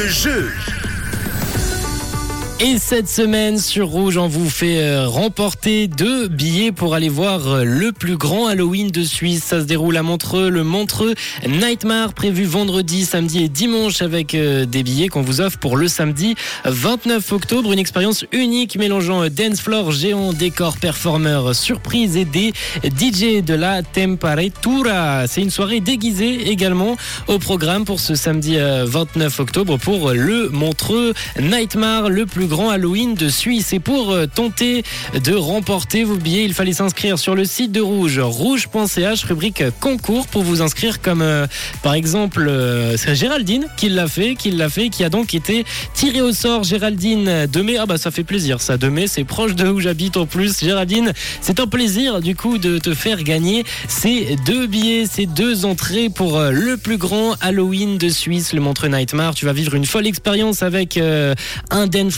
le jeu. Et cette semaine sur Rouge, on vous fait euh, remporter deux billets pour aller voir euh, le plus grand Halloween de Suisse. Ça se déroule à Montreux, le Montreux Nightmare, prévu vendredi, samedi et dimanche avec euh, des billets qu'on vous offre pour le samedi 29 octobre. Une expérience unique mélangeant dance floor, géant, décor, performeur, surprise et des DJ de la Temperatura. C'est une soirée déguisée également au programme pour ce samedi 29 octobre pour le Montreux Nightmare, le plus grand Halloween de Suisse. Et pour euh, tenter de remporter vos billets, il fallait s'inscrire sur le site de Rouge, rouge.ch, rubrique concours pour vous inscrire comme euh, par exemple euh, c'est Géraldine qui l'a fait, qui l'a fait, qui a donc été tiré au sort. Géraldine Demey, ah bah ça fait plaisir ça. Demey, c'est proche de où j'habite en plus. Géraldine, c'est un plaisir du coup de te faire gagner ces deux billets, ces deux entrées pour le plus grand Halloween de Suisse, le Montreux Nightmare. Tu vas vivre une folle expérience avec un den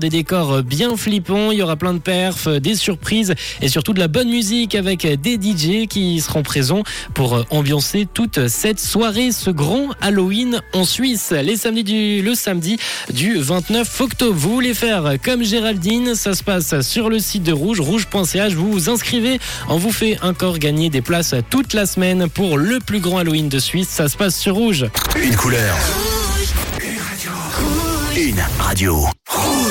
des décors bien flippants, il y aura plein de perfs, des surprises et surtout de la bonne musique avec des DJ qui seront présents pour ambiancer toute cette soirée, ce grand Halloween en Suisse, les samedis du, le samedi du 29 octobre. Vous voulez faire comme Géraldine, ça se passe sur le site de Rouge, rouge.ch, vous vous inscrivez, on vous fait encore gagner des places toute la semaine pour le plus grand Halloween de Suisse, ça se passe sur Rouge. Une couleur. Une radio. Rouge.